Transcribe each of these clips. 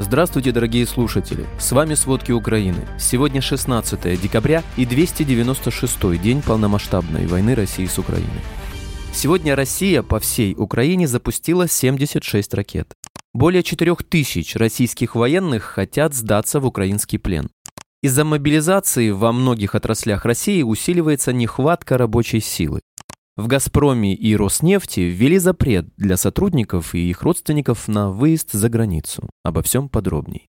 Здравствуйте, дорогие слушатели! С вами «Сводки Украины». Сегодня 16 декабря и 296 день полномасштабной войны России с Украиной. Сегодня Россия по всей Украине запустила 76 ракет. Более 4000 российских военных хотят сдаться в украинский плен. Из-за мобилизации во многих отраслях России усиливается нехватка рабочей силы. В «Газпроме» и «Роснефти» ввели запрет для сотрудников и их родственников на выезд за границу. Обо всем подробней.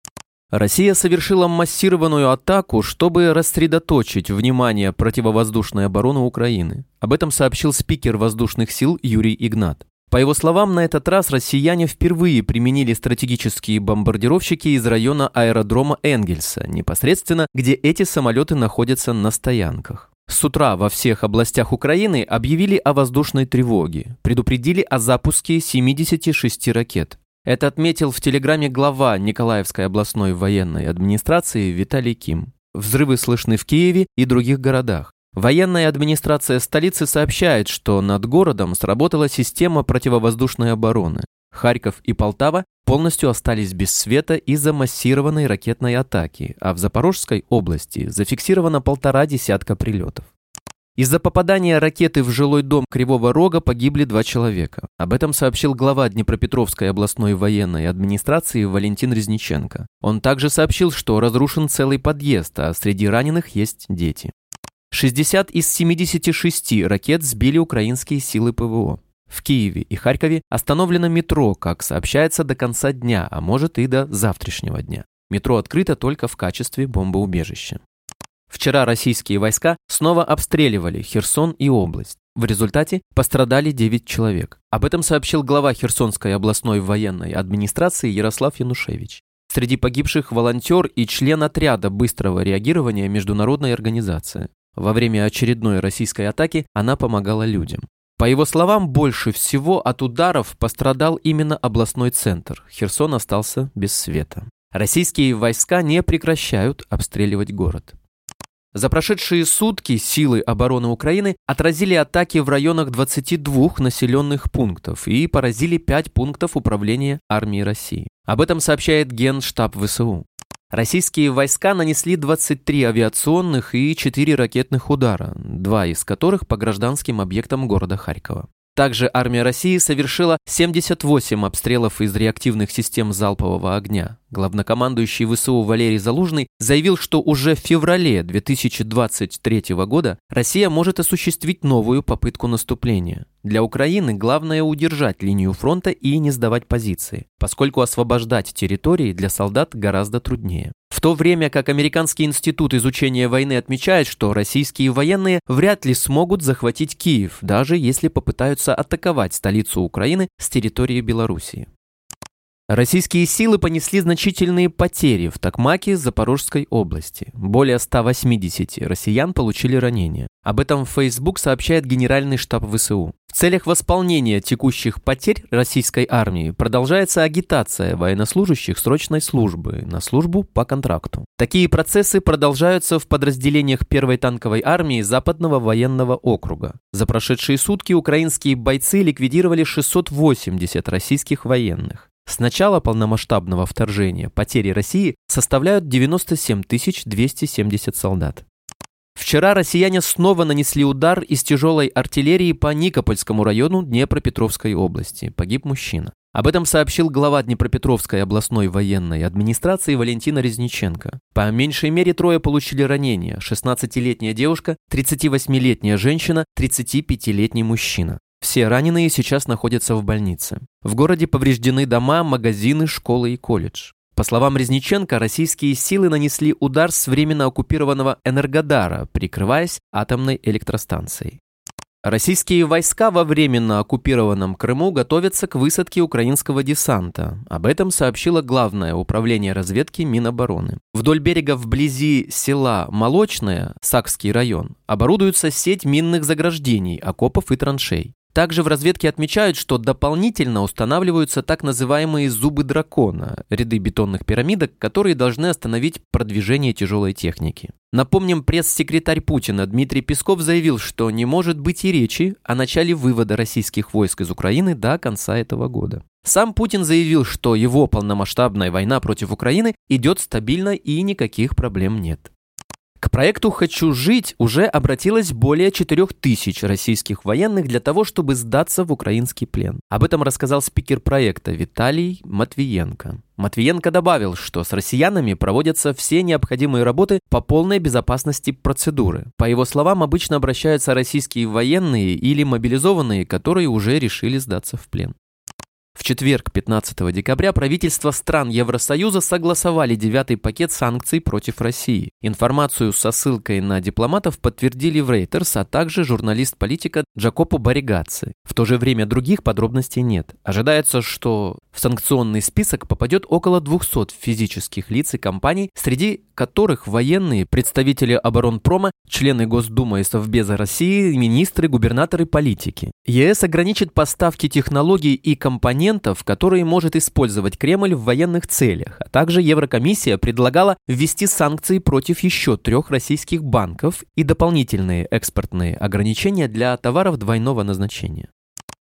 Россия совершила массированную атаку, чтобы рассредоточить внимание противовоздушной обороны Украины. Об этом сообщил спикер воздушных сил Юрий Игнат. По его словам, на этот раз россияне впервые применили стратегические бомбардировщики из района аэродрома Энгельса, непосредственно где эти самолеты находятся на стоянках. С утра во всех областях Украины объявили о воздушной тревоге, предупредили о запуске 76 ракет. Это отметил в телеграмме глава Николаевской областной военной администрации Виталий Ким. Взрывы слышны в Киеве и других городах. Военная администрация столицы сообщает, что над городом сработала система противовоздушной обороны. Харьков и Полтава полностью остались без света из-за массированной ракетной атаки, а в Запорожской области зафиксировано полтора десятка прилетов. Из-за попадания ракеты в жилой дом Кривого Рога погибли два человека. Об этом сообщил глава Днепропетровской областной военной администрации Валентин Резниченко. Он также сообщил, что разрушен целый подъезд, а среди раненых есть дети. 60 из 76 ракет сбили украинские силы ПВО. В Киеве и Харькове остановлено метро, как сообщается, до конца дня, а может и до завтрашнего дня. Метро открыто только в качестве бомбоубежища. Вчера российские войска снова обстреливали Херсон и область. В результате пострадали 9 человек. Об этом сообщил глава Херсонской областной военной администрации Ярослав Янушевич. Среди погибших волонтер и член отряда быстрого реагирования международной организации. Во время очередной российской атаки она помогала людям. По его словам, больше всего от ударов пострадал именно областной центр. Херсон остался без света. Российские войска не прекращают обстреливать город. За прошедшие сутки силы обороны Украины отразили атаки в районах 22 населенных пунктов и поразили 5 пунктов управления армии России. Об этом сообщает Генштаб ВСУ. Российские войска нанесли 23 авиационных и 4 ракетных удара, два из которых по гражданским объектам города Харькова. Также армия России совершила 78 обстрелов из реактивных систем залпового огня. Главнокомандующий ВСУ Валерий Залужный заявил, что уже в феврале 2023 года Россия может осуществить новую попытку наступления. Для Украины главное удержать линию фронта и не сдавать позиции, поскольку освобождать территории для солдат гораздо труднее. В то время как Американский институт изучения войны отмечает, что российские военные вряд ли смогут захватить Киев, даже если попытаются атаковать столицу Украины с территории Белоруссии. Российские силы понесли значительные потери в Токмаке Запорожской области. Более 180 россиян получили ранения. Об этом в Facebook сообщает Генеральный штаб ВСУ. В целях восполнения текущих потерь российской армии продолжается агитация военнослужащих срочной службы на службу по контракту. Такие процессы продолжаются в подразделениях первой танковой армии Западного военного округа. За прошедшие сутки украинские бойцы ликвидировали 680 российских военных. С начала полномасштабного вторжения потери России составляют 97 270 солдат. Вчера россияне снова нанесли удар из тяжелой артиллерии по Никопольскому району Днепропетровской области. Погиб мужчина. Об этом сообщил глава Днепропетровской областной военной администрации Валентина Резниченко. По меньшей мере трое получили ранения. 16-летняя девушка, 38-летняя женщина, 35-летний мужчина. Все раненые сейчас находятся в больнице. В городе повреждены дома, магазины, школы и колледж. По словам Резниченко, российские силы нанесли удар с временно оккупированного Энергодара, прикрываясь атомной электростанцией. Российские войска во временно оккупированном Крыму готовятся к высадке украинского десанта. Об этом сообщило Главное управление разведки Минобороны. Вдоль берега вблизи села Молочное, Сакский район, оборудуется сеть минных заграждений, окопов и траншей. Также в разведке отмечают, что дополнительно устанавливаются так называемые зубы дракона, ряды бетонных пирамидок, которые должны остановить продвижение тяжелой техники. Напомним, пресс-секретарь Путина Дмитрий Песков заявил, что не может быть и речи о начале вывода российских войск из Украины до конца этого года. Сам Путин заявил, что его полномасштабная война против Украины идет стабильно и никаких проблем нет. К проекту «Хочу жить» уже обратилось более 4000 российских военных для того, чтобы сдаться в украинский плен. Об этом рассказал спикер проекта Виталий Матвиенко. Матвиенко добавил, что с россиянами проводятся все необходимые работы по полной безопасности процедуры. По его словам, обычно обращаются российские военные или мобилизованные, которые уже решили сдаться в плен. В четверг, 15 декабря, правительства стран Евросоюза согласовали девятый пакет санкций против России. Информацию со ссылкой на дипломатов подтвердили в Reuters, а также журналист-политика Джакопо Баригаци. В то же время других подробностей нет. Ожидается, что в санкционный список попадет около 200 физических лиц и компаний, среди которых военные, представители оборонпрома, члены Госдумы и Совбеза России, министры, губернаторы, политики. ЕС ограничит поставки технологий и компонентов, которые может использовать Кремль в военных целях, а также Еврокомиссия предлагала ввести санкции против еще трех российских банков и дополнительные экспортные ограничения для товаров двойного назначения.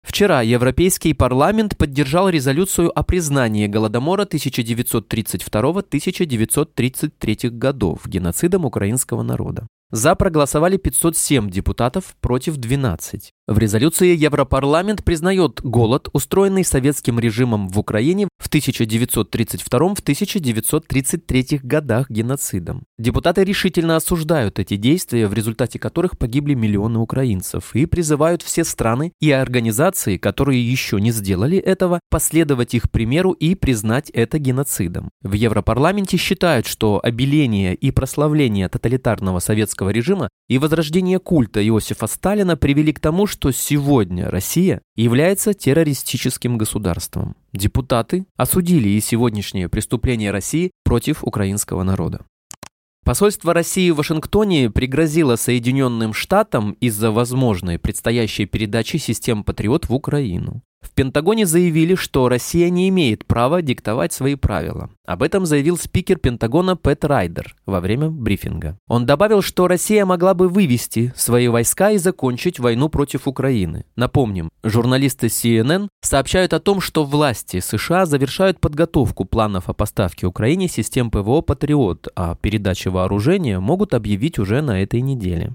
Вчера Европейский парламент поддержал резолюцию о признании Голодомора 1932-1933 годов геноцидом украинского народа. За проголосовали 507 депутатов против 12. В резолюции Европарламент признает голод, устроенный советским режимом в Украине в 1932-1933 годах геноцидом. Депутаты решительно осуждают эти действия, в результате которых погибли миллионы украинцев, и призывают все страны и организации, которые еще не сделали этого, последовать их примеру и признать это геноцидом. В Европарламенте считают, что обеление и прославление тоталитарного советского режима и возрождение культа Иосифа Сталина привели к тому, что сегодня Россия является террористическим государством. Депутаты осудили и сегодняшние преступления России против украинского народа. Посольство России в Вашингтоне пригрозило Соединенным Штатам из-за возможной предстоящей передачи систем «Патриот» в Украину. В Пентагоне заявили, что Россия не имеет права диктовать свои правила. Об этом заявил спикер Пентагона Пэт Райдер во время брифинга. Он добавил, что Россия могла бы вывести свои войска и закончить войну против Украины. Напомним, журналисты CNN сообщают о том, что власти США завершают подготовку планов о поставке Украине систем ПВО «Патриот», а передаче вооружения могут объявить уже на этой неделе.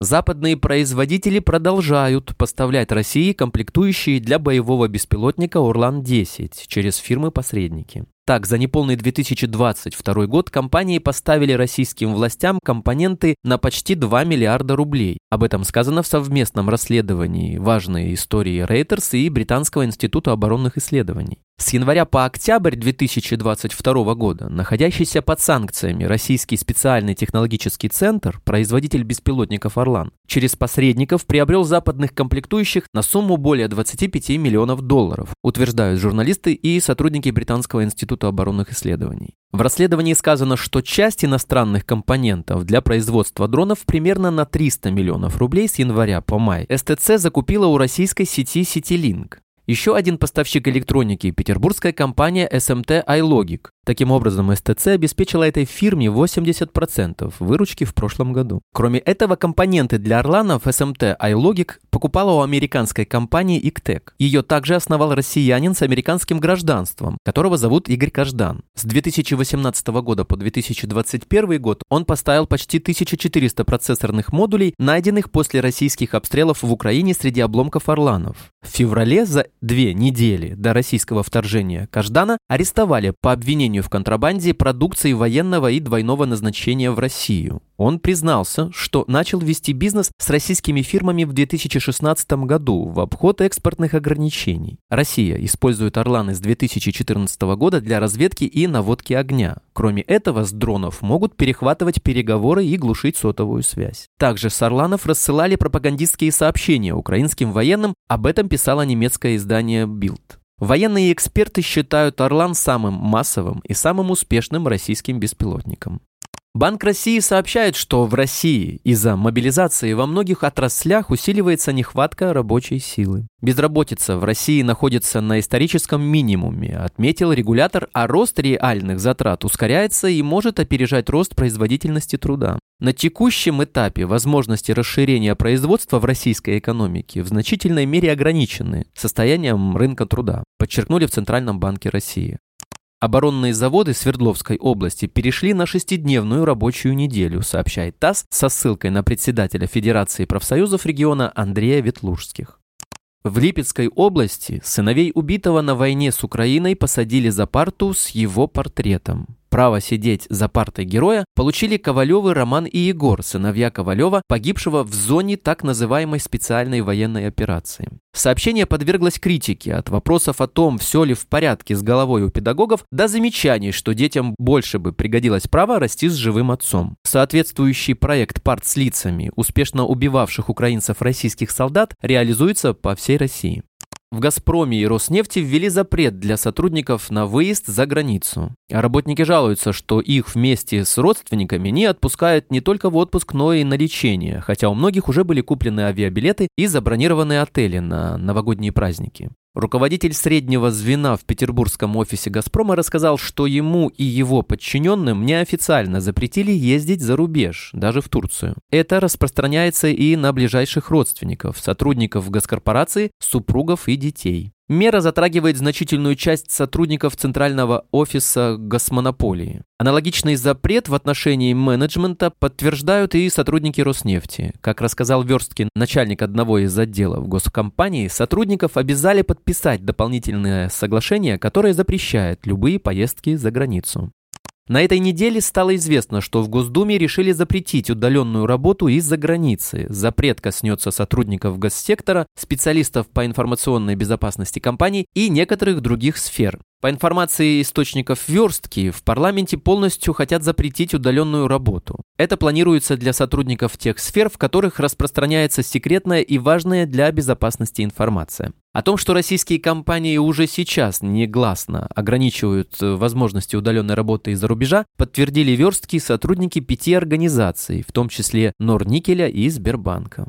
Западные производители продолжают поставлять России комплектующие для боевого беспилотника «Орлан-10» через фирмы-посредники. Так, за неполный 2022 год компании поставили российским властям компоненты на почти 2 миллиарда рублей. Об этом сказано в совместном расследовании важной истории Reuters и Британского института оборонных исследований. С января по октябрь 2022 года находящийся под санкциями Российский специальный технологический центр, производитель беспилотников «Орлан», через посредников приобрел западных комплектующих на сумму более 25 миллионов долларов, утверждают журналисты и сотрудники Британского института оборонных исследований. В расследовании сказано, что часть иностранных компонентов для производства дронов примерно на 300 миллионов рублей с января по май СТЦ закупила у российской сети CityLink. Еще один поставщик электроники – петербургская компания SMT iLogic. Таким образом, СТЦ обеспечила этой фирме 80% выручки в прошлом году. Кроме этого, компоненты для Орланов SMT iLogic покупала у американской компании Ictec. Ее также основал россиянин с американским гражданством, которого зовут Игорь Каждан. С 2018 года по 2021 год он поставил почти 1400 процессорных модулей, найденных после российских обстрелов в Украине среди обломков Орланов. В феврале за две недели до российского вторжения Каждана арестовали по обвинению в контрабанде продукции военного и двойного назначения в Россию. Он признался, что начал вести бизнес с российскими фирмами в 2016 году в обход экспортных ограничений. Россия использует «Орланы» с 2014 года для разведки и наводки огня. Кроме этого, с дронов могут перехватывать переговоры и глушить сотовую связь. Также с «Орланов» рассылали пропагандистские сообщения украинским военным, об этом писало немецкое издание Bild. Военные эксперты считают «Орлан» самым массовым и самым успешным российским беспилотником. Банк России сообщает, что в России из-за мобилизации во многих отраслях усиливается нехватка рабочей силы. Безработица в России находится на историческом минимуме, отметил регулятор, а рост реальных затрат ускоряется и может опережать рост производительности труда. На текущем этапе возможности расширения производства в российской экономике в значительной мере ограничены состоянием рынка труда, подчеркнули в Центральном банке России. Оборонные заводы Свердловской области перешли на шестидневную рабочую неделю, сообщает ТАСС со ссылкой на председателя Федерации профсоюзов региона Андрея Ветлужских. В Липецкой области сыновей убитого на войне с Украиной посадили за парту с его портретом. Право сидеть за партой героя получили Ковалевы Роман и Егор, сыновья Ковалева, погибшего в зоне так называемой специальной военной операции. Сообщение подверглось критике от вопросов о том, все ли в порядке с головой у педагогов, до замечаний, что детям больше бы пригодилось право расти с живым отцом. Соответствующий проект «Парт с лицами», успешно убивавших украинцев российских солдат, реализуется по всей России. В «Газпроме» и «Роснефти» ввели запрет для сотрудников на выезд за границу. Работники жалуются, что их вместе с родственниками не отпускают не только в отпуск, но и на лечение, хотя у многих уже были куплены авиабилеты и забронированы отели на новогодние праздники. Руководитель среднего звена в петербургском офисе «Газпрома» рассказал, что ему и его подчиненным неофициально запретили ездить за рубеж, даже в Турцию. Это распространяется и на ближайших родственников, сотрудников госкорпорации, супругов и детей. Мера затрагивает значительную часть сотрудников Центрального офиса госмонополии. Аналогичный запрет в отношении менеджмента подтверждают и сотрудники Роснефти. Как рассказал Версткин, начальник одного из отделов госкомпании, сотрудников обязали подписать дополнительное соглашение, которое запрещает любые поездки за границу. На этой неделе стало известно, что в Госдуме решили запретить удаленную работу из-за границы. Запрет коснется сотрудников госсектора, специалистов по информационной безопасности компаний и некоторых других сфер. По информации источников верстки, в парламенте полностью хотят запретить удаленную работу. Это планируется для сотрудников тех сфер, в которых распространяется секретная и важная для безопасности информация. О том, что российские компании уже сейчас негласно ограничивают э, возможности удаленной работы из-за рубежа, подтвердили верстки сотрудники пяти организаций, в том числе Норникеля и Сбербанка.